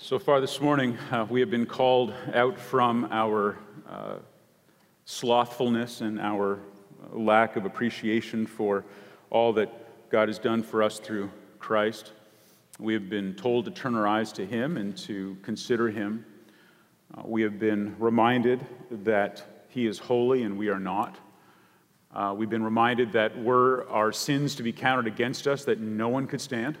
So far this morning, uh, we have been called out from our uh, slothfulness and our lack of appreciation for all that God has done for us through Christ. We have been told to turn our eyes to Him and to consider Him. Uh, we have been reminded that He is holy and we are not. Uh, we've been reminded that were our sins to be counted against us, that no one could stand.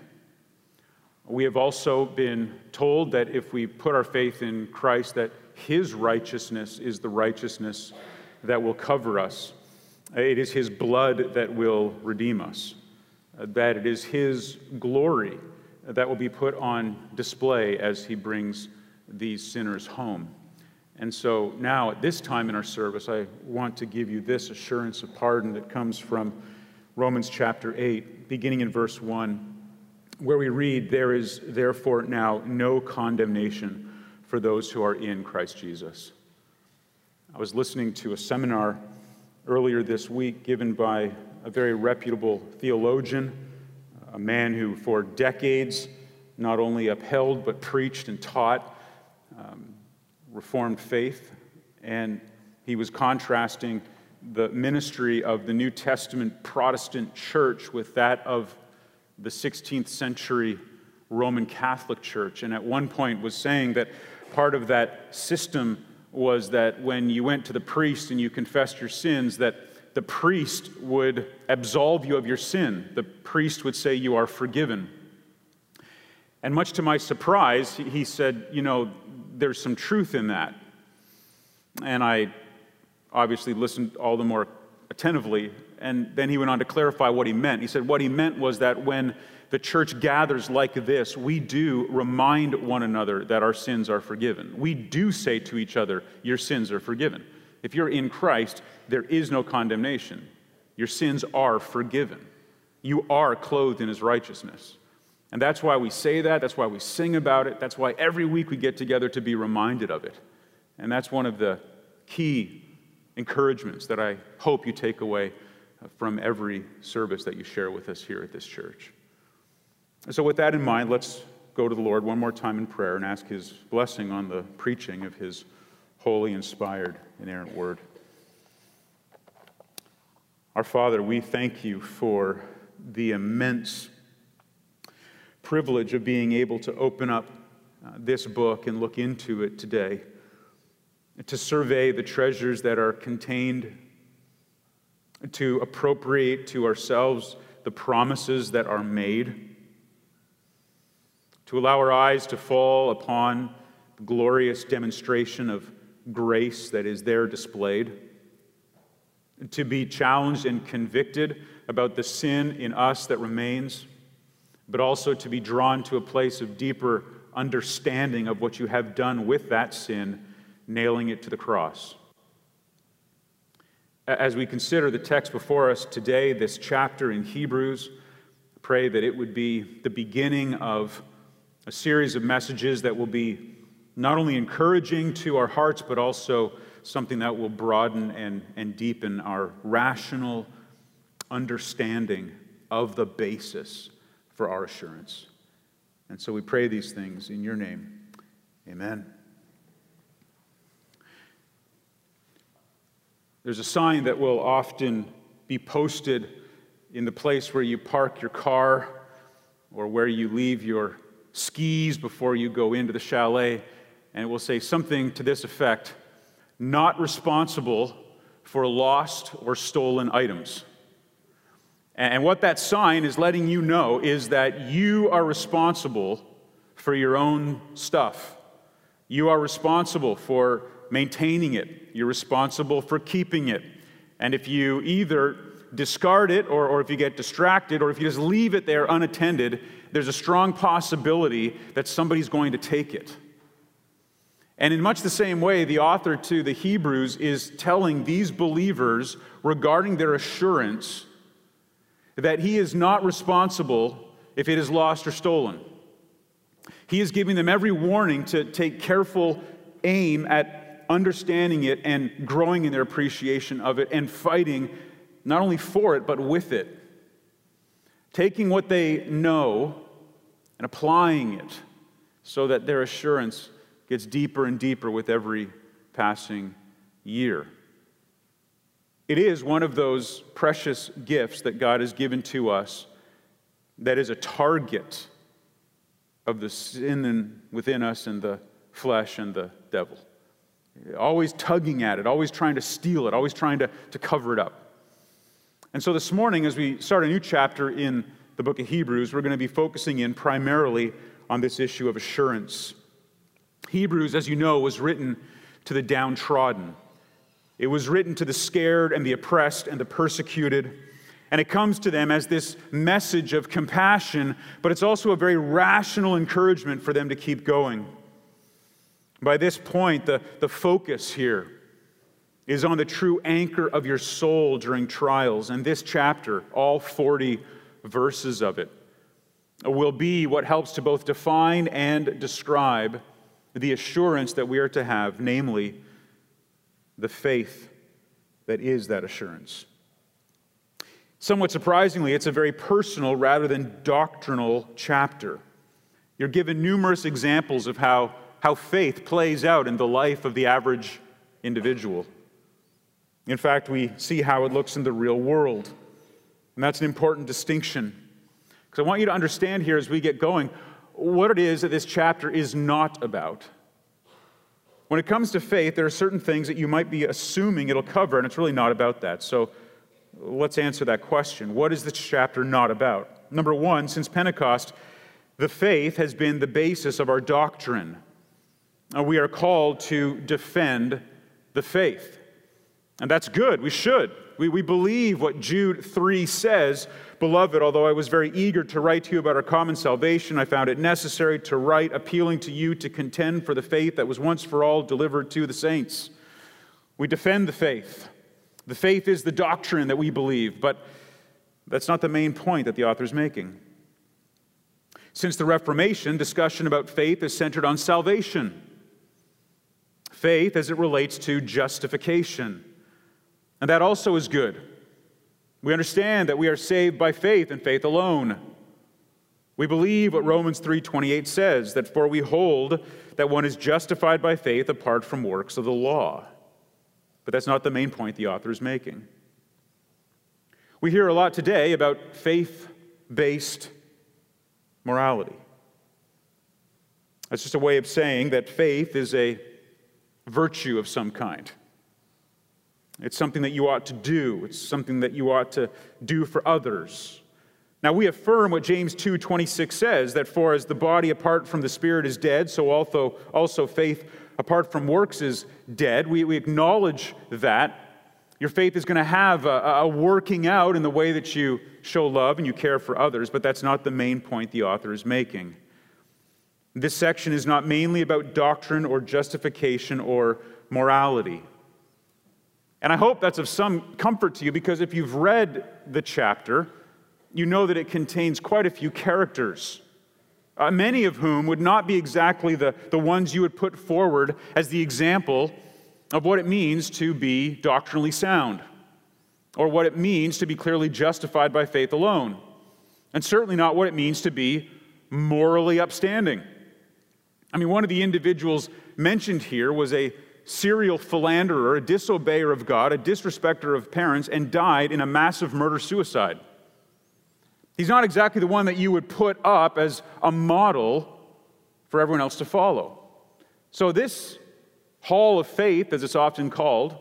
We have also been told that if we put our faith in Christ, that his righteousness is the righteousness that will cover us. It is his blood that will redeem us, that it is his glory that will be put on display as he brings these sinners home. And so now, at this time in our service, I want to give you this assurance of pardon that comes from Romans chapter 8, beginning in verse 1 where we read, There is therefore now no condemnation for those who are in Christ Jesus. I was listening to a seminar earlier this week given by a very reputable theologian, a man who for decades not only upheld but preached and taught um, Reformed faith. And he was contrasting the ministry of the New Testament Protestant church with that of the 16th century Roman Catholic Church, and at one point was saying that part of that system was that when you went to the priest and you confessed your sins, that the priest would absolve you of your sin. The priest would say, You are forgiven. And much to my surprise, he said, You know, there's some truth in that. And I obviously listened all the more attentively and then he went on to clarify what he meant. He said, What he meant was that when the church gathers like this, we do remind one another that our sins are forgiven. We do say to each other, Your sins are forgiven. If you're in Christ, there is no condemnation. Your sins are forgiven. You are clothed in his righteousness. And that's why we say that. That's why we sing about it. That's why every week we get together to be reminded of it. And that's one of the key encouragements that I hope you take away from every service that you share with us here at this church. So, with that in mind, let's go to the Lord one more time in prayer and ask His blessing on the preaching of His holy, inspired, inerrant word. Our Father, we thank you for the immense privilege of being able to open up uh, this book and look into it today, to survey the treasures that are contained to appropriate to ourselves the promises that are made, to allow our eyes to fall upon the glorious demonstration of grace that is there displayed, to be challenged and convicted about the sin in us that remains, but also to be drawn to a place of deeper understanding of what you have done with that sin, nailing it to the cross. As we consider the text before us today, this chapter in Hebrews, pray that it would be the beginning of a series of messages that will be not only encouraging to our hearts, but also something that will broaden and, and deepen our rational understanding of the basis for our assurance. And so we pray these things in your name. Amen. There's a sign that will often be posted in the place where you park your car or where you leave your skis before you go into the chalet, and it will say something to this effect not responsible for lost or stolen items. And what that sign is letting you know is that you are responsible for your own stuff. You are responsible for maintaining it, you're responsible for keeping it. And if you either discard it, or, or if you get distracted, or if you just leave it there unattended, there's a strong possibility that somebody's going to take it. And in much the same way, the author to the Hebrews is telling these believers regarding their assurance that he is not responsible if it is lost or stolen. He is giving them every warning to take careful aim at understanding it and growing in their appreciation of it and fighting not only for it, but with it. Taking what they know and applying it so that their assurance gets deeper and deeper with every passing year. It is one of those precious gifts that God has given to us that is a target of the sin within us and the flesh and the devil. Always tugging at it, always trying to steal it, always trying to, to cover it up. And so this morning, as we start a new chapter in the book of Hebrews, we're going to be focusing in primarily on this issue of assurance. Hebrews, as you know, was written to the downtrodden. It was written to the scared and the oppressed and the persecuted. And it comes to them as this message of compassion, but it's also a very rational encouragement for them to keep going. By this point, the, the focus here is on the true anchor of your soul during trials. And this chapter, all 40 verses of it, will be what helps to both define and describe the assurance that we are to have, namely, the faith that is that assurance. Somewhat surprisingly, it's a very personal rather than doctrinal chapter. You're given numerous examples of how, how faith plays out in the life of the average individual. In fact, we see how it looks in the real world. And that's an important distinction. Because I want you to understand here as we get going what it is that this chapter is not about. When it comes to faith, there are certain things that you might be assuming it'll cover, and it's really not about that. So let's answer that question. What is this chapter not about? Number one, since Pentecost, the faith has been the basis of our doctrine. Uh, we are called to defend the faith. And that's good. We should. We, we believe what Jude 3 says Beloved, although I was very eager to write to you about our common salvation, I found it necessary to write appealing to you to contend for the faith that was once for all delivered to the saints. We defend the faith. The faith is the doctrine that we believe, but that's not the main point that the author is making. Since the Reformation, discussion about faith is centered on salvation. Faith as it relates to justification. And that also is good. We understand that we are saved by faith and faith alone. We believe what Romans 3:28 says that for we hold that one is justified by faith apart from works of the law. But that's not the main point the author is making. We hear a lot today about faith-based morality. That's just a way of saying that faith is a virtue of some kind. It's something that you ought to do. It's something that you ought to do for others. Now we affirm what James 2:26 says that for as the body apart from the spirit is dead, so also also faith apart from works is dead. We, we acknowledge that. Your faith is going to have a, a working out in the way that you show love and you care for others, but that's not the main point the author is making. This section is not mainly about doctrine or justification or morality. And I hope that's of some comfort to you because if you've read the chapter, you know that it contains quite a few characters, uh, many of whom would not be exactly the, the ones you would put forward as the example of what it means to be doctrinally sound or what it means to be clearly justified by faith alone, and certainly not what it means to be morally upstanding. I mean, one of the individuals mentioned here was a serial philanderer, a disobeyer of God, a disrespecter of parents, and died in a massive murder suicide. He's not exactly the one that you would put up as a model for everyone else to follow. So, this hall of faith, as it's often called,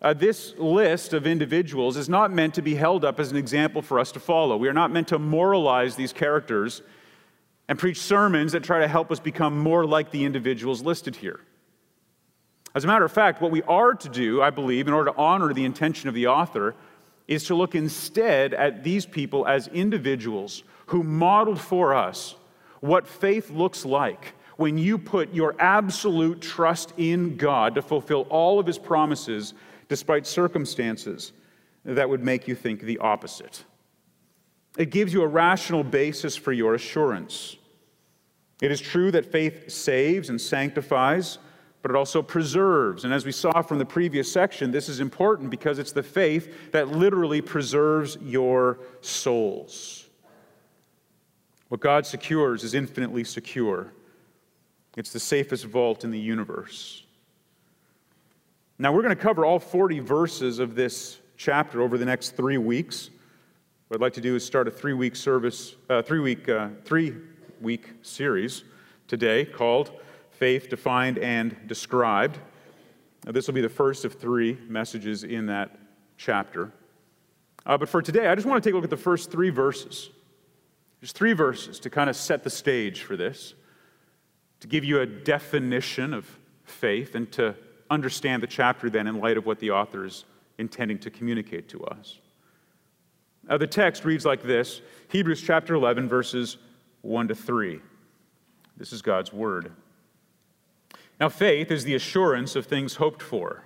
uh, this list of individuals is not meant to be held up as an example for us to follow. We are not meant to moralize these characters and preach sermons that try to help us become more like the individuals listed here. As a matter of fact, what we are to do, I believe, in order to honor the intention of the author, is to look instead at these people as individuals who modeled for us what faith looks like when you put your absolute trust in God to fulfill all of his promises despite circumstances that would make you think the opposite. It gives you a rational basis for your assurance. It is true that faith saves and sanctifies but it also preserves. And as we saw from the previous section, this is important because it's the faith that literally preserves your souls. What God secures is infinitely secure. It's the safest vault in the universe. Now, we're going to cover all 40 verses of this chapter over the next three weeks. What I'd like to do is start a three week service, uh, three week, uh, three week series today called Faith Defined and Described. Now, this will be the first of three messages in that chapter. Uh, but for today, I just want to take a look at the first three verses. Just three verses to kind of set the stage for this, to give you a definition of faith, and to understand the chapter then in light of what the author is intending to communicate to us. Now, the text reads like this Hebrews chapter 11, verses 1 to 3. This is God's word. Now, faith is the assurance of things hoped for,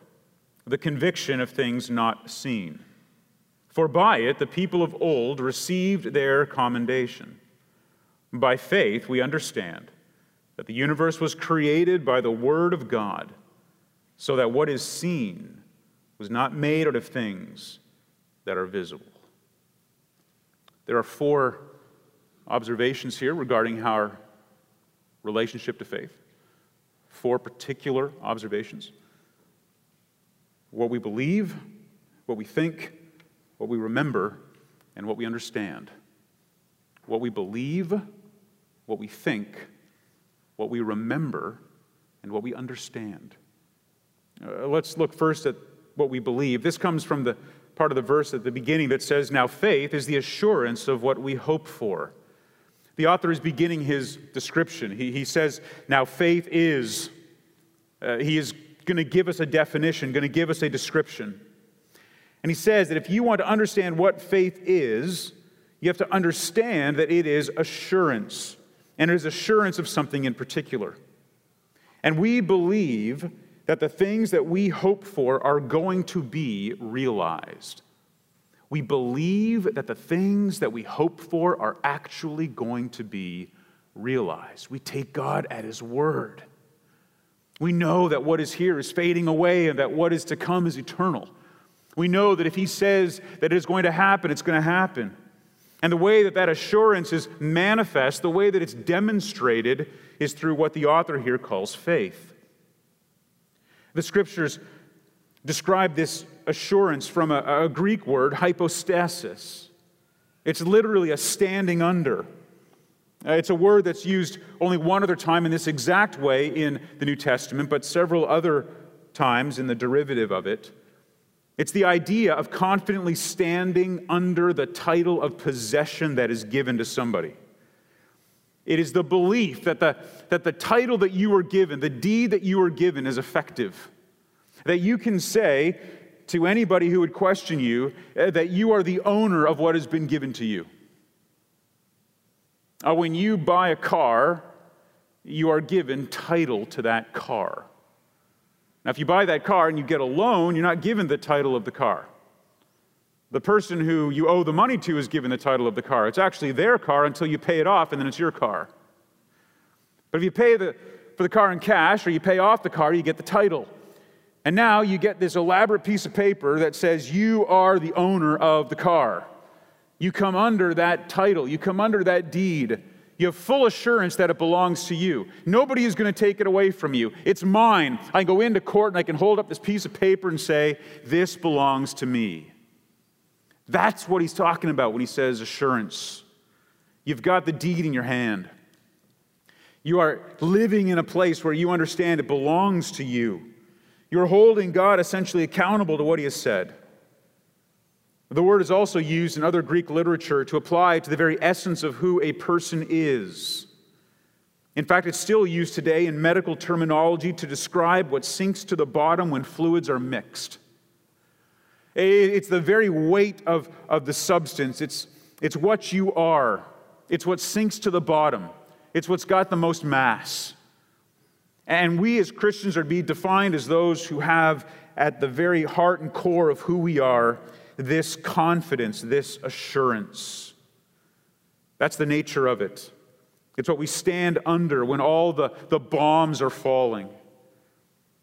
the conviction of things not seen. For by it the people of old received their commendation. By faith, we understand that the universe was created by the Word of God, so that what is seen was not made out of things that are visible. There are four observations here regarding our relationship to faith. Four particular observations what we believe, what we think, what we remember, and what we understand. What we believe, what we think, what we remember, and what we understand. Uh, let's look first at what we believe. This comes from the part of the verse at the beginning that says, Now faith is the assurance of what we hope for. The author is beginning his description. He, he says, Now faith is. Uh, he is going to give us a definition, going to give us a description. And he says that if you want to understand what faith is, you have to understand that it is assurance, and it is assurance of something in particular. And we believe that the things that we hope for are going to be realized. We believe that the things that we hope for are actually going to be realized. We take God at His word. We know that what is here is fading away and that what is to come is eternal. We know that if He says that it is going to happen, it's going to happen. And the way that that assurance is manifest, the way that it's demonstrated, is through what the author here calls faith. The scriptures describe this assurance from a, a Greek word, hypostasis. It's literally a standing under. Uh, it's a word that's used only one other time in this exact way in the New Testament, but several other times in the derivative of it. It's the idea of confidently standing under the title of possession that is given to somebody. It is the belief that the, that the title that you were given, the deed that you were given, is effective. That you can say to anybody who would question you uh, that you are the owner of what has been given to you. Uh, when you buy a car, you are given title to that car. Now, if you buy that car and you get a loan, you're not given the title of the car. The person who you owe the money to is given the title of the car. It's actually their car until you pay it off, and then it's your car. But if you pay the, for the car in cash or you pay off the car, you get the title. And now you get this elaborate piece of paper that says you are the owner of the car. You come under that title, you come under that deed. You have full assurance that it belongs to you. Nobody is going to take it away from you. It's mine. I can go into court and I can hold up this piece of paper and say, This belongs to me. That's what he's talking about when he says assurance. You've got the deed in your hand. You are living in a place where you understand it belongs to you. You're holding God essentially accountable to what he has said. The word is also used in other Greek literature to apply to the very essence of who a person is. In fact, it's still used today in medical terminology to describe what sinks to the bottom when fluids are mixed. Eh, it's the very weight of, of the substance. It's, it's what you are. It's what sinks to the bottom. It's what's got the most mass. And we as Christians are to be defined as those who have at the very heart and core of who we are this confidence, this assurance. That's the nature of it. It's what we stand under when all the, the bombs are falling.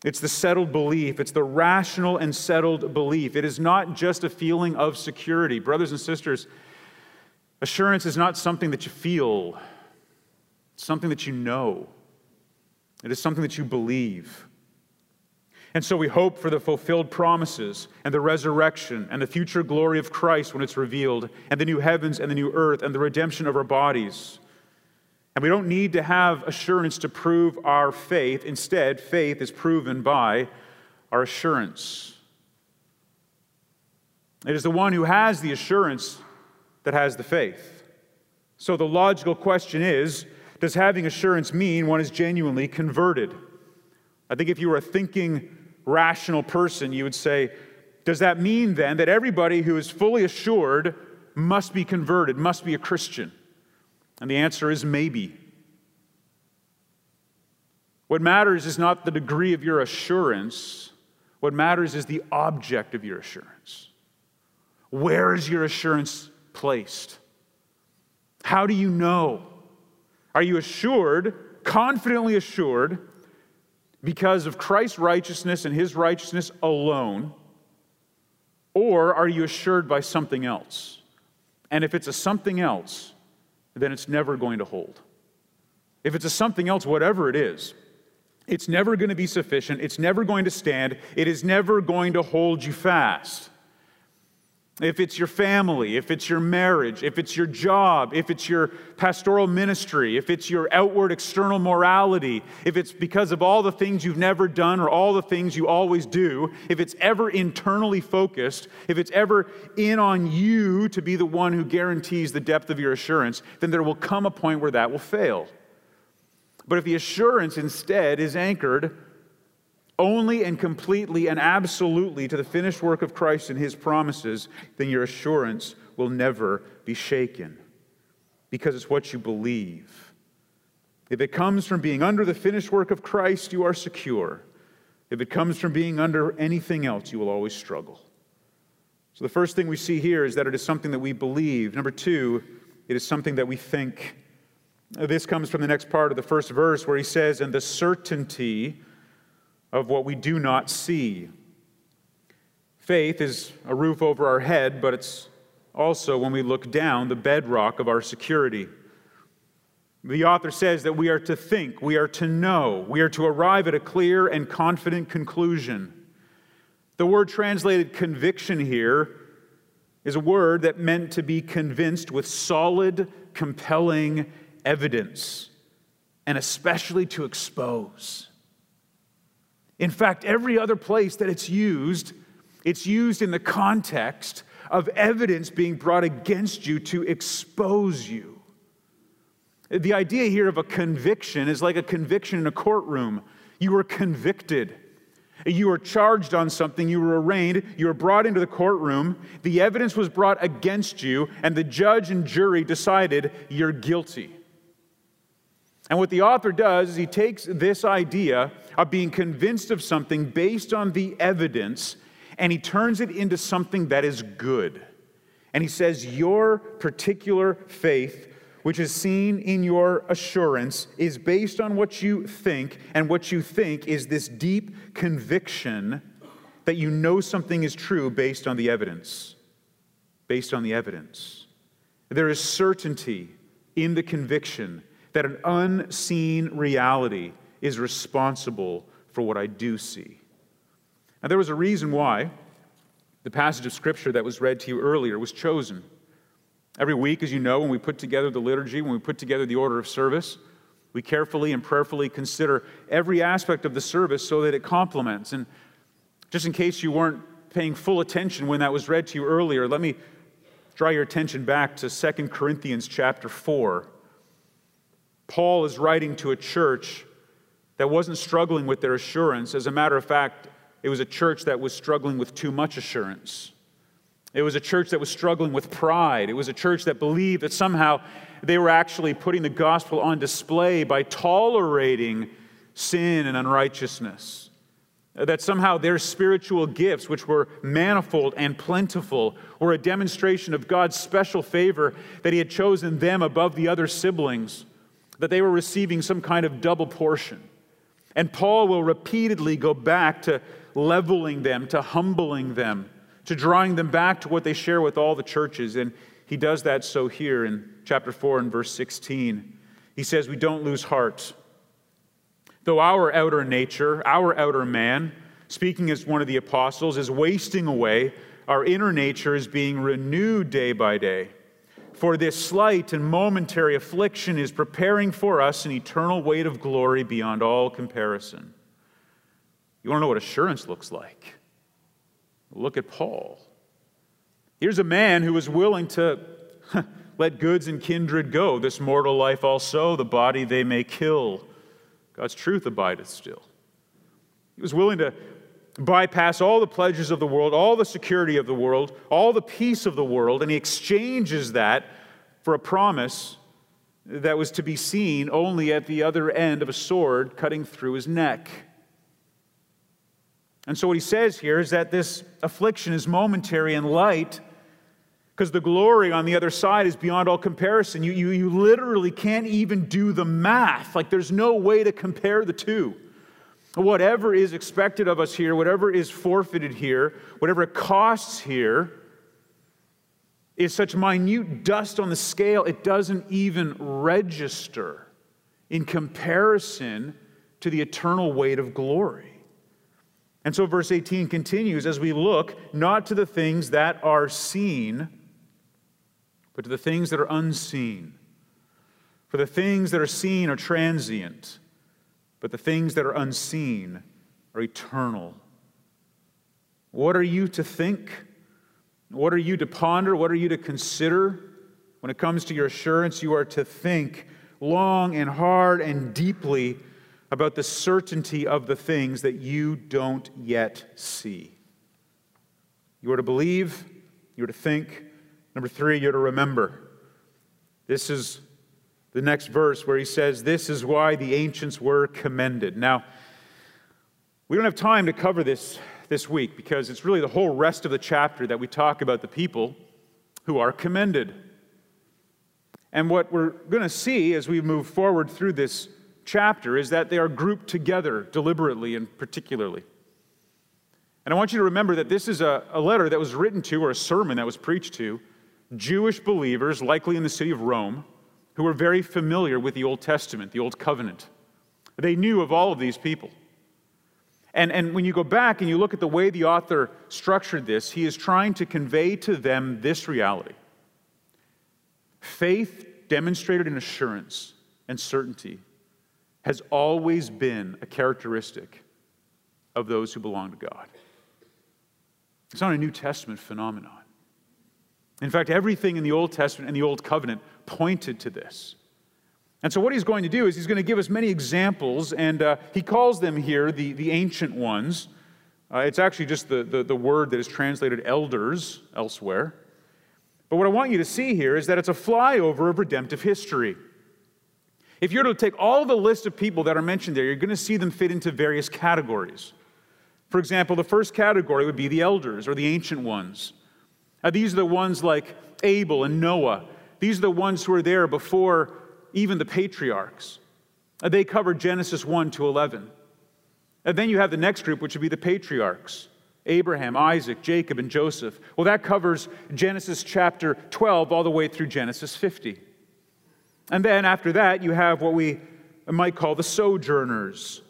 It's the settled belief. It's the rational and settled belief. It is not just a feeling of security. Brothers and sisters, assurance is not something that you feel, it's something that you know. It is something that you believe. And so we hope for the fulfilled promises and the resurrection and the future glory of Christ when it's revealed, and the new heavens and the new earth and the redemption of our bodies. And we don't need to have assurance to prove our faith. Instead, faith is proven by our assurance. It is the one who has the assurance that has the faith. So the logical question is does having assurance mean one is genuinely converted? I think if you were a thinking, rational person, you would say, does that mean then that everybody who is fully assured must be converted, must be a Christian? And the answer is maybe. What matters is not the degree of your assurance, what matters is the object of your assurance. Where is your assurance placed? How do you know? Are you assured, confidently assured, because of Christ's righteousness and his righteousness alone? Or are you assured by something else? And if it's a something else, then it's never going to hold. If it's a something else, whatever it is, it's never going to be sufficient. It's never going to stand. It is never going to hold you fast if it's your family, if it's your marriage, if it's your job, if it's your pastoral ministry, if it's your outward external morality, if it's because of all the things you've never done or all the things you always do, if it's ever internally focused, if it's ever in on you to be the one who guarantees the depth of your assurance, then there will come a point where that will fail. But if the assurance instead is anchored only and completely and absolutely to the finished work of Christ and his promises, then your assurance will never be shaken because it's what you believe. If it comes from being under the finished work of Christ, you are secure. If it comes from being under anything else, you will always struggle. So the first thing we see here is that it is something that we believe. Number two, it is something that we think. This comes from the next part of the first verse where he says, And the certainty of what we do not see. Faith is a roof over our head, but it's also, when we look down, the bedrock of our security. The author says that we are to think, we are to know, we are to arrive at a clear and confident conclusion. The word translated conviction here is a word that meant to be convinced with solid, compelling evidence, and especially to expose. In fact, every other place that it's used, it's used in the context of evidence being brought against you to expose you. The idea here of a conviction is like a conviction in a courtroom. You were convicted. You were charged on something, you were arraigned, you were brought into the courtroom, the evidence was brought against you, and the judge and jury decided you're guilty. And what the author does is he takes this idea of being convinced of something based on the evidence and he turns it into something that is good. And he says, Your particular faith, which is seen in your assurance, is based on what you think, and what you think is this deep conviction that you know something is true based on the evidence. Based on the evidence. There is certainty in the conviction that an unseen reality is responsible for what I do see. Now, there was a reason why the passage of Scripture that was read to you earlier was chosen. Every week, as you know, when we put together the liturgy, when we put together the order of service, we carefully and prayerfully consider every aspect of the service so that it complements. And just in case you weren't paying full attention when that was read to you earlier, let me draw your attention back to 2 Corinthians chapter 4. Paul is writing to a church that wasn't struggling with their assurance. As a matter of fact, it was a church that was struggling with too much assurance. It was a church that was struggling with pride. It was a church that believed that somehow they were actually putting the gospel on display by tolerating sin and unrighteousness. That somehow their spiritual gifts, which were manifold and plentiful, were a demonstration of God's special favor that He had chosen them above the other siblings that they were receiving some kind of double portion. And Paul will repeatedly go back to leveling them, to humbling them, to drawing them back to what they share with all the churches. And he does that so here in chapter 4 and verse 16. He says, We don't lose heart. Though our outer nature, our outer man, speaking as one of the apostles, is wasting away, our inner nature is being renewed day by day. For this slight and momentary affliction is preparing for us an eternal weight of glory beyond all comparison. You want to know what assurance looks like? Look at Paul. Here's a man who was willing to let goods and kindred go, this mortal life also, the body they may kill. God's truth abideth still. He was willing to bypass all the pleasures of the world, all the security of the world, all the peace of the world, and he exchanges that for a promise that was to be seen only at the other end of a sword cutting through his neck. And so, what he says here is that this affliction is momentary and light because the glory on the other side is beyond all comparison. You, you, you literally can't even do the math. Like, there's no way to compare the two. Whatever is expected of us here, whatever is forfeited here, whatever costs here, is such minute dust on the scale, it doesn't even register in comparison to the eternal weight of glory. And so, verse 18 continues as we look not to the things that are seen, but to the things that are unseen. For the things that are seen are transient but the things that are unseen are eternal. What are you to think? What are you to ponder? What are you to consider? When it comes to your assurance, you are to think long and hard and deeply about the certainty of the things that you don't yet see. You are to believe, you are to think. Number three, you're to remember. This is the next verse where he says, This is why the ancients were commended. Now, we don't have time to cover this this week because it's really the whole rest of the chapter that we talk about the people who are commended. And what we're going to see as we move forward through this chapter is that they are grouped together deliberately and particularly. And I want you to remember that this is a, a letter that was written to, or a sermon that was preached to, Jewish believers, likely in the city of Rome who were very familiar with the Old Testament, the Old Covenant. They knew of all of these people. And, and when you go back and you look at the way the author structured this, he is trying to convey to them this reality faith demonstrated in assurance and certainty has always been a characteristic of those who belong to God. It's not a New Testament phenomenon. In fact, everything in the Old Testament and the Old Covenant pointed to this. And so, what he's going to do is he's going to give us many examples, and uh, he calls them here the, the ancient ones. Uh, it's actually just the, the, the word that is translated elders elsewhere. But what I want you to see here is that it's a flyover of redemptive history. If you're to take all the list of people that are mentioned there, you're going to see them fit into various categories. For example, the first category would be the elders or the ancient ones. Uh, these are the ones like Abel and Noah these are the ones who were there before even the patriarchs. Uh, they cover Genesis 1 to 11. And then you have the next group, which would be the patriarchs Abraham, Isaac, Jacob, and Joseph. Well, that covers Genesis chapter 12 all the way through Genesis 50. And then after that, you have what we might call the sojourners.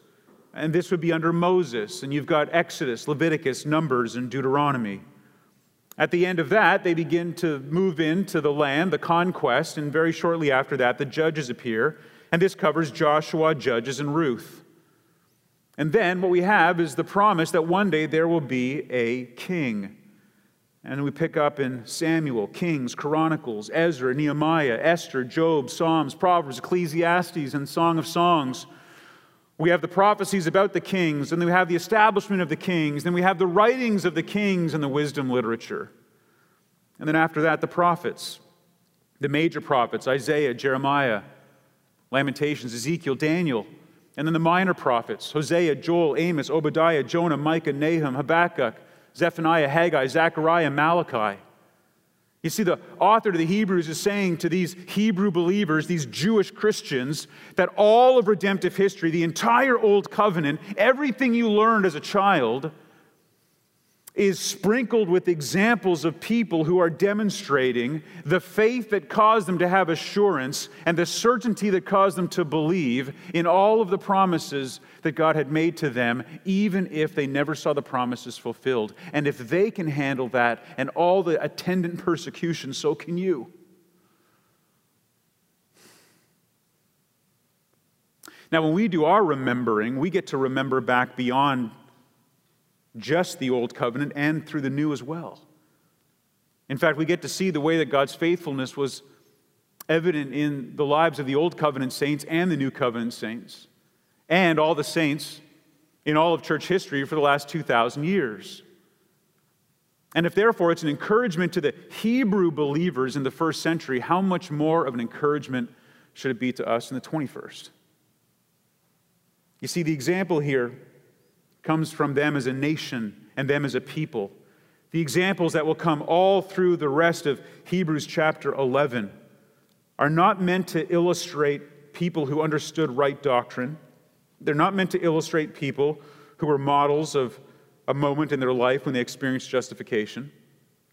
And this would be under Moses. And you've got Exodus, Leviticus, Numbers, and Deuteronomy. At the end of that, they begin to move into the land, the conquest, and very shortly after that, the judges appear. And this covers Joshua, Judges, and Ruth. And then what we have is the promise that one day there will be a king. And we pick up in Samuel, Kings, Chronicles, Ezra, Nehemiah, Esther, Job, Psalms, Proverbs, Ecclesiastes, and Song of Songs. We have the prophecies about the kings, and then we have the establishment of the kings, then we have the writings of the kings and the wisdom literature. And then after that, the prophets, the major prophets Isaiah, Jeremiah, Lamentations, Ezekiel, Daniel. And then the minor prophets Hosea, Joel, Amos, Obadiah, Jonah, Micah, Nahum, Habakkuk, Zephaniah, Haggai, Zechariah, Malachi. You see, the author to the Hebrews is saying to these Hebrew believers, these Jewish Christians, that all of redemptive history, the entire Old Covenant, everything you learned as a child, is sprinkled with examples of people who are demonstrating the faith that caused them to have assurance and the certainty that caused them to believe in all of the promises that God had made to them, even if they never saw the promises fulfilled. And if they can handle that and all the attendant persecution, so can you. Now, when we do our remembering, we get to remember back beyond just the old covenant and through the new as well. In fact, we get to see the way that God's faithfulness was evident in the lives of the old covenant saints and the new covenant saints, and all the saints in all of church history for the last 2,000 years. And if therefore it's an encouragement to the Hebrew believers in the first century, how much more of an encouragement should it be to us in the 21st? You see, the example here comes from them as a nation and them as a people. The examples that will come all through the rest of Hebrews chapter 11 are not meant to illustrate people who understood right doctrine. They're not meant to illustrate people who were models of a moment in their life when they experienced justification.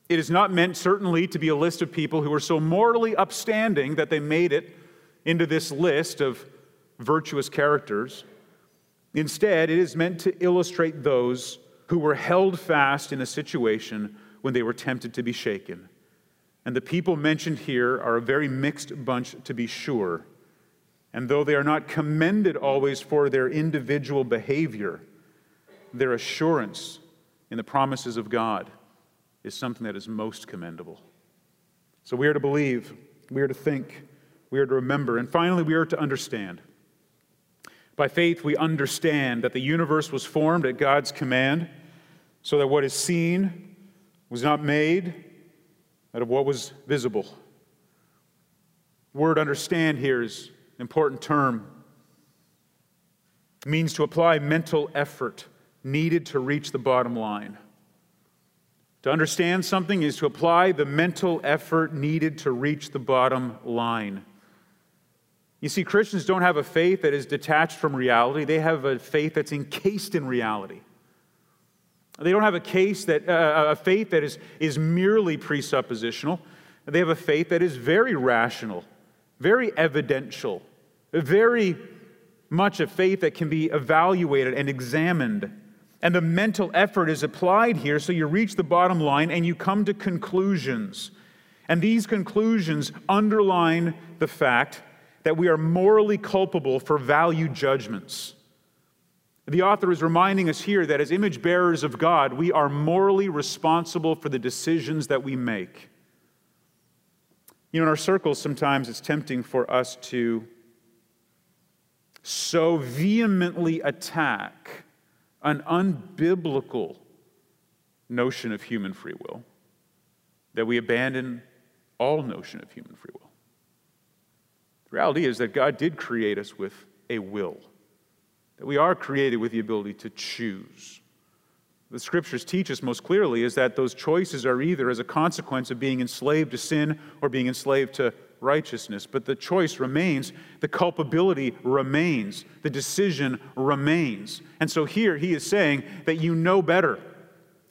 It is not meant, certainly, to be a list of people who were so morally upstanding that they made it into this list of virtuous characters. Instead, it is meant to illustrate those who were held fast in a situation when they were tempted to be shaken. And the people mentioned here are a very mixed bunch, to be sure. And though they are not commended always for their individual behavior, their assurance in the promises of God is something that is most commendable. So we are to believe, we are to think, we are to remember, and finally, we are to understand. By faith, we understand that the universe was formed at God's command, so that what is seen was not made out of what was visible. Word understand here is an important term. It means to apply mental effort needed to reach the bottom line. To understand something is to apply the mental effort needed to reach the bottom line. You see, Christians don't have a faith that is detached from reality, they have a faith that's encased in reality. They don't have a case that uh, a faith that is, is merely presuppositional. They have a faith that is very rational, very evidential, very much a faith that can be evaluated and examined. And the mental effort is applied here so you reach the bottom line and you come to conclusions. And these conclusions underline the fact that we are morally culpable for value judgments. The author is reminding us here that as image bearers of God, we are morally responsible for the decisions that we make. You know, in our circles, sometimes it's tempting for us to so vehemently attack an unbiblical notion of human free will that we abandon all notion of human free will. The reality is that God did create us with a will, that we are created with the ability to choose. The scriptures teach us most clearly is that those choices are either as a consequence of being enslaved to sin or being enslaved to righteousness. But the choice remains, the culpability remains, the decision remains. And so here he is saying that you know better,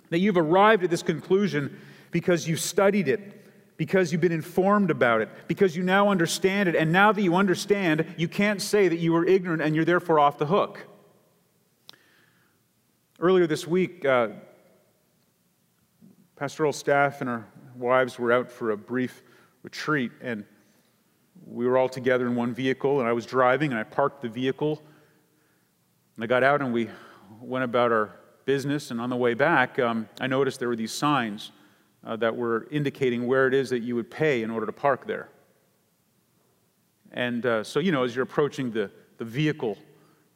that you've arrived at this conclusion because you've studied it, because you've been informed about it, because you now understand it. And now that you understand, you can't say that you were ignorant and you're therefore off the hook. Earlier this week, uh, pastoral staff and our wives were out for a brief retreat, and we were all together in one vehicle, and I was driving, and I parked the vehicle, and I got out, and we went about our business, and on the way back, um, I noticed there were these signs uh, that were indicating where it is that you would pay in order to park there. And uh, so, you know, as you're approaching the, the vehicle,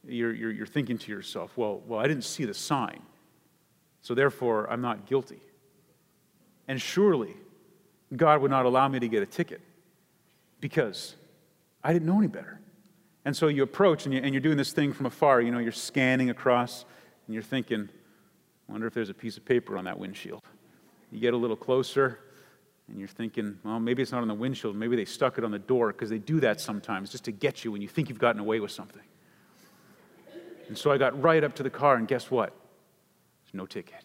you're, you're, you're thinking to yourself, well, well, I didn't see the sign, so therefore I'm not guilty. And surely God would not allow me to get a ticket because I didn't know any better. And so you approach and, you, and you're doing this thing from afar. You know, you're scanning across and you're thinking, I wonder if there's a piece of paper on that windshield. You get a little closer, and you're thinking, well, maybe it's not on the windshield. Maybe they stuck it on the door because they do that sometimes just to get you when you think you've gotten away with something. And so I got right up to the car, and guess what? There's no ticket.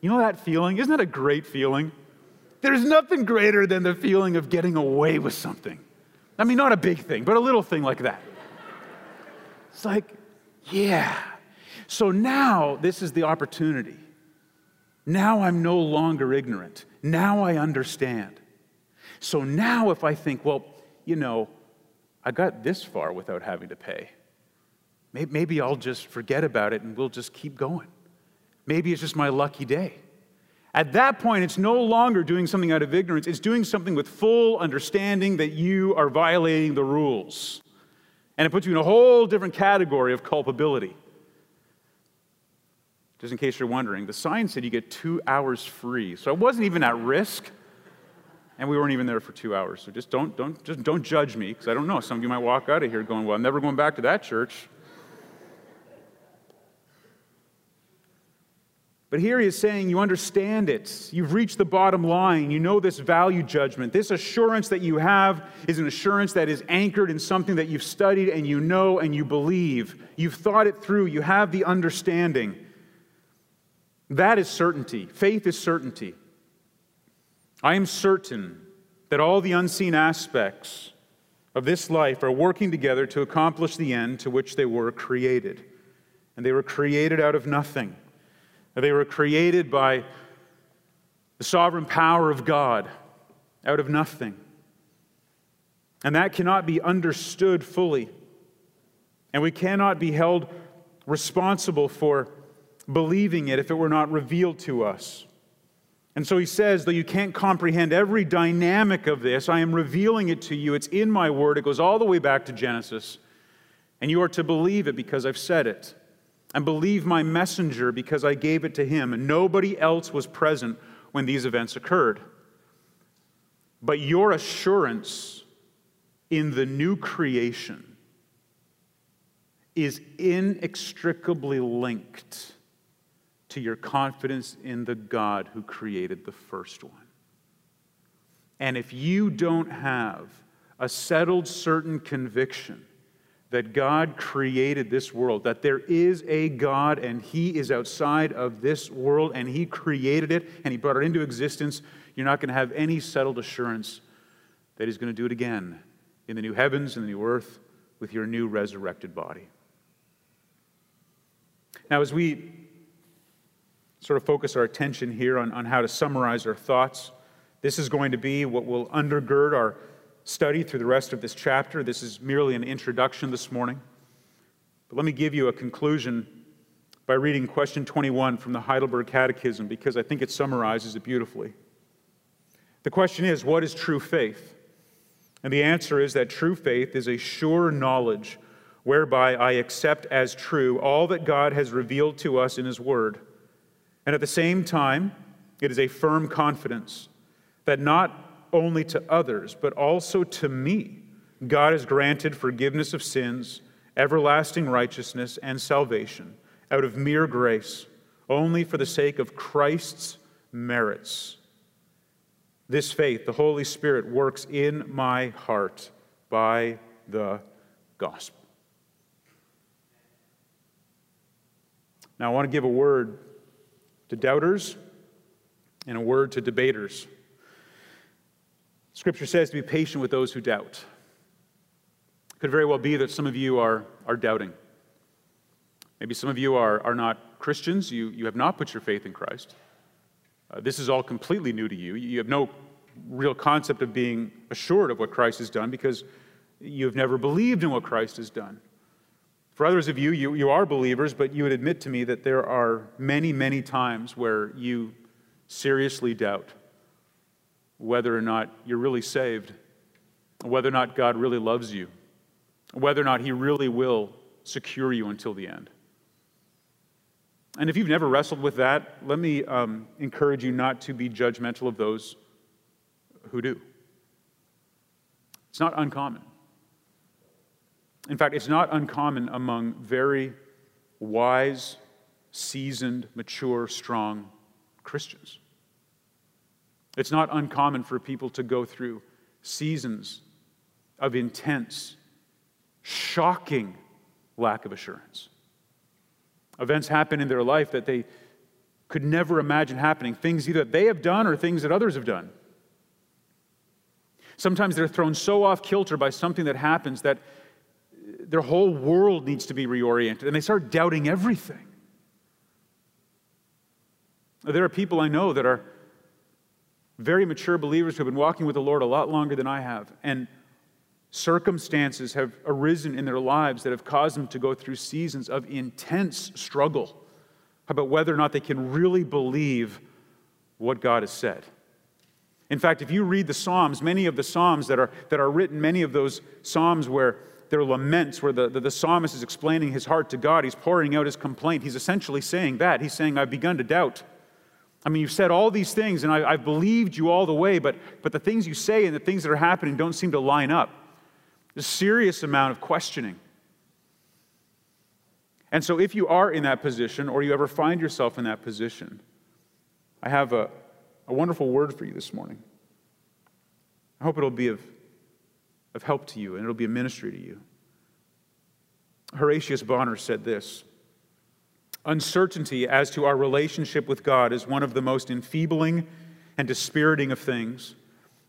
You know that feeling? Isn't that a great feeling? There's nothing greater than the feeling of getting away with something. I mean, not a big thing, but a little thing like that. It's like, yeah. So now this is the opportunity. Now I'm no longer ignorant. Now I understand. So now if I think, well, you know, I got this far without having to pay, maybe I'll just forget about it and we'll just keep going. Maybe it's just my lucky day. At that point, it's no longer doing something out of ignorance, it's doing something with full understanding that you are violating the rules. And it puts you in a whole different category of culpability. Just in case you're wondering, the sign said you get two hours free. So I wasn't even at risk. And we weren't even there for two hours. So just don't, don't, just don't judge me, because I don't know. Some of you might walk out of here going, Well, I'm never going back to that church. But here he is saying, You understand it. You've reached the bottom line. You know this value judgment. This assurance that you have is an assurance that is anchored in something that you've studied and you know and you believe. You've thought it through. You have the understanding. That is certainty. Faith is certainty. I am certain that all the unseen aspects of this life are working together to accomplish the end to which they were created. And they were created out of nothing. They were created by the sovereign power of God out of nothing. And that cannot be understood fully. And we cannot be held responsible for believing it if it were not revealed to us. And so he says, though you can't comprehend every dynamic of this, I am revealing it to you. It's in my word. It goes all the way back to Genesis. And you are to believe it because I've said it and believe my messenger because I gave it to him, and nobody else was present when these events occurred. But your assurance in the new creation is inextricably linked to your confidence in the God who created the first one. And if you don't have a settled, certain conviction, that God created this world, that there is a God and He is outside of this world and He created it and He brought it into existence, you're not going to have any settled assurance that He's going to do it again in the new heavens and the new earth with your new resurrected body. Now, as we sort of focus our attention here on, on how to summarize our thoughts, this is going to be what will undergird our study through the rest of this chapter. This is merely an introduction this morning. But let me give you a conclusion by reading question 21 from the Heidelberg Catechism because I think it summarizes it beautifully. The question is what is true faith? And the answer is that true faith is a sure knowledge whereby I accept as true all that God has revealed to us in His Word. And at the same time, it is a firm confidence that not only to others, but also to me, God has granted forgiveness of sins, everlasting righteousness, and salvation out of mere grace, only for the sake of Christ's merits. This faith, the Holy Spirit, works in my heart by the gospel. Now, I want to give a word to doubters and a word to debaters. Scripture says to be patient with those who doubt. It could very well be that some of you are, are doubting. Maybe some of you are, are not Christians. You, you have not put your faith in Christ. Uh, this is all completely new to you. You have no real concept of being assured of what Christ has done because you've never believed in what Christ has done. For others of you, you, you are believers, but you would admit to me that there are many, many times where you seriously doubt whether or not you're really saved, whether or not God really loves you, whether or not He really will secure you until the end. And if you've never wrestled with that, let me um, encourage you not to be judgmental of those who do. It's not uncommon. In fact, it's not uncommon among very wise, seasoned, mature, strong Christians. It's not uncommon for people to go through seasons of intense, shocking lack of assurance. Events happen in their life that they, could never imagine happening, things either they have done or things that others have done. Sometimes they're thrown so off kilter by something that happens that their whole world needs to be reoriented and they start doubting everything. There are people I know that are very mature believers who have been walking with the Lord a lot longer than I have, and circumstances have arisen in their lives that have caused them to go through seasons of intense struggle about whether or not they can really believe what God has said. In fact, if you read the Psalms, many of the Psalms that are, that are written, many of those Psalms where they're laments, where the, the, the psalmist is explaining his heart to God, he's pouring out his complaint. He's essentially saying that. He's saying, I've begun to doubt. I mean, you've said all these things, and I, have believed you all the way, but, but the things you say and the things that are happening don't seem to line up. There's a serious amount of questioning. And so, if you are in that position, or you ever find yourself in that position, I have a, a wonderful word for you this morning. I hope it'll be of, of help to you and it'll be a ministry to you. Horatius Bonar said this Uncertainty as to our relationship with God is one of the most enfeebling and dispiriting of things.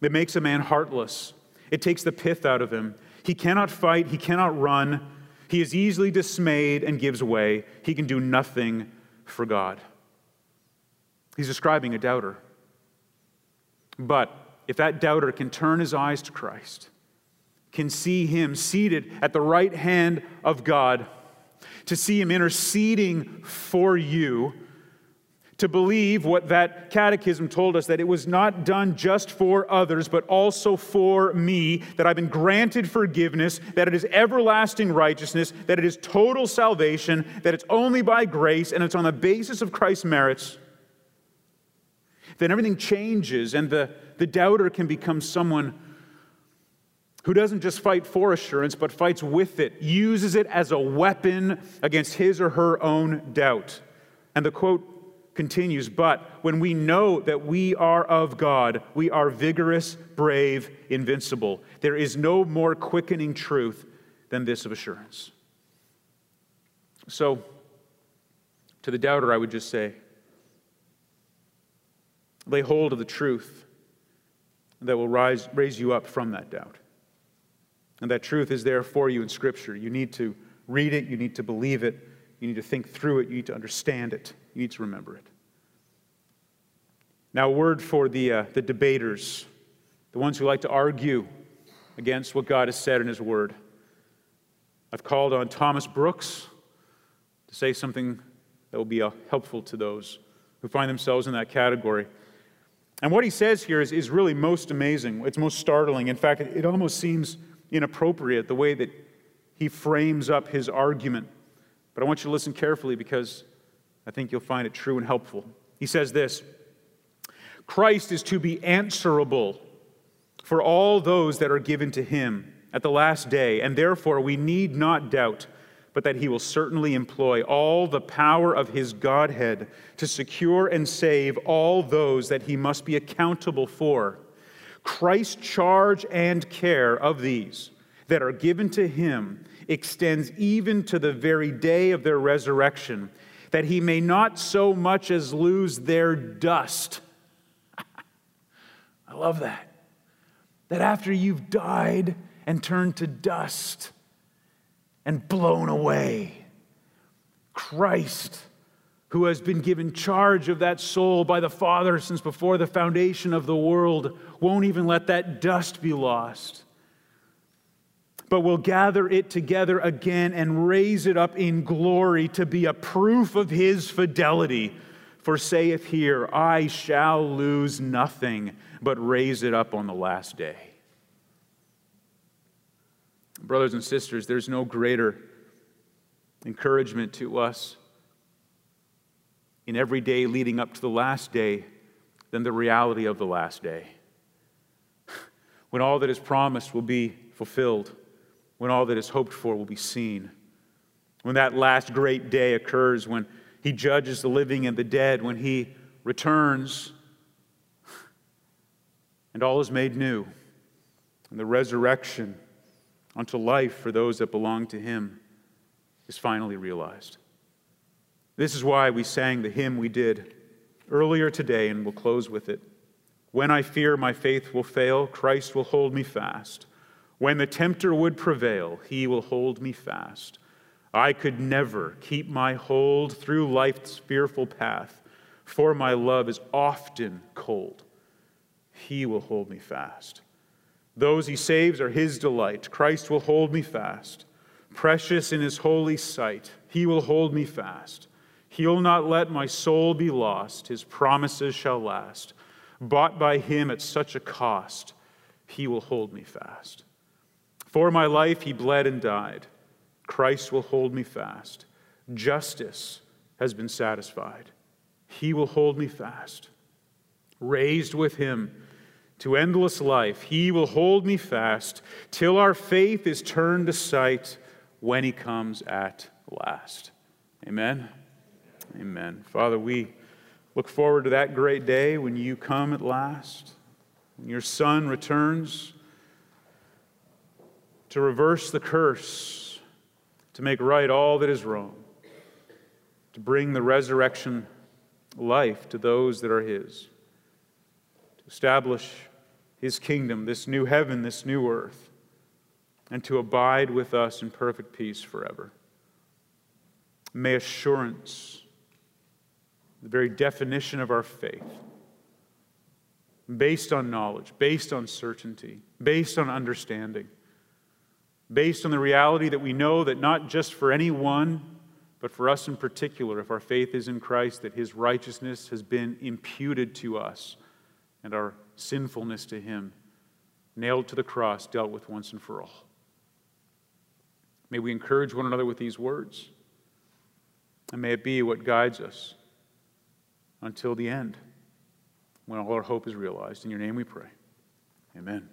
It makes a man heartless, it takes the pith out of him. He cannot fight, he cannot run, he is easily dismayed and gives way. He can do nothing for God. He's describing a doubter. But if that doubter can turn his eyes to Christ, can see him seated at the right hand of God, to see Him interceding for you, to believe what that catechism told us that it was not done just for others, but also for me, that I've been granted forgiveness, that it is everlasting righteousness, that it is total salvation, that it's only by grace, and it's on the basis of Christ's merits, then everything changes, and the, the doubter can become someone who doesn't just fight for assurance, but fights with it, uses it as a weapon against his or her own doubt. And the quote continues But when we know that we are of God, we are vigorous, brave, invincible. There is no more quickening truth than this of assurance. So, to the doubter, I would just say, lay hold of the truth that will rise, raise you up from that doubt. And that truth is there for you in Scripture. You need to read it, you need to believe it, you need to think through it, you need to understand it, you need to remember it. Now, a word for the, uh, the debaters, the ones who like to argue against what God has said in His Word. I've called on Thomas Brooks to say something that will be uh, helpful to those who find themselves in that category. And what he says here is, is really most amazing. It's most startling. In fact, it almost seems inappropriate the way that he frames up his argument. But I want you to listen carefully because I think you'll find it true and helpful. He says this Christ is to be answerable for all those that are given to him at the last day, and therefore we need not doubt but that he will certainly employ all the power of his Godhead to secure and save all those that he must be accountable for. Christ's charge and care of these that are given to him extends even to the very day of their resurrection, that he may not so much as lose their dust. I love that. That after you've died and turned to dust and blown away, Christ who has been given charge of that soul by the Father since before the foundation of the world, won't even let that dust be lost, but will gather it together again and raise it up in glory to be a proof of his fidelity. For saith here, I shall lose nothing, but raise it up on the last day. Brothers and sisters, there's no greater encouragement to us in every day leading up to the last day than the reality of the last day. When all that is promised will be fulfilled, when all that is hoped for will be seen, when that last great day occurs, when he judges the living and the dead, when he returns and all is made new, and the resurrection unto life for those that belong to him is finally realized. This is why we sang the hymn we did earlier today, and we'll close with it. When I fear my faith will fail, Christ will hold me fast. When the tempter would prevail, he will hold me fast. I could never keep my hold through life's fearful path, for my love is often cold. He will hold me fast. Those he saves are his delight. Christ will hold me fast. Precious in his holy sight, he will hold me fast. He'll not let my soul be lost. His promises shall last. Bought by him at such a cost, he will hold me fast. For my life, he bled and died. Christ will hold me fast. Justice has been satisfied. He will hold me fast. Raised with him to endless life, he will hold me fast till our faith is turned to sight when he comes at last. Amen. Amen. Father, we look forward to that great day when you come at last, when your Son returns to reverse the curse, to make right all that is wrong, to bring the resurrection life to those that are His, to establish His kingdom, this new heaven, this new earth, and to abide with us in perfect peace forever. May assurance, the very definition of our faith, based on knowledge, based on certainty, based on understanding, based on the reality that we know that not just for anyone, but for us in particular, if our faith is in Christ, that his righteousness has been imputed to us and our sinfulness to him, nailed to the cross, dealt with once and for all. May we encourage one another with these words, and may it be what guides us until the end, when all our hope is realized. In your name we pray. Amen.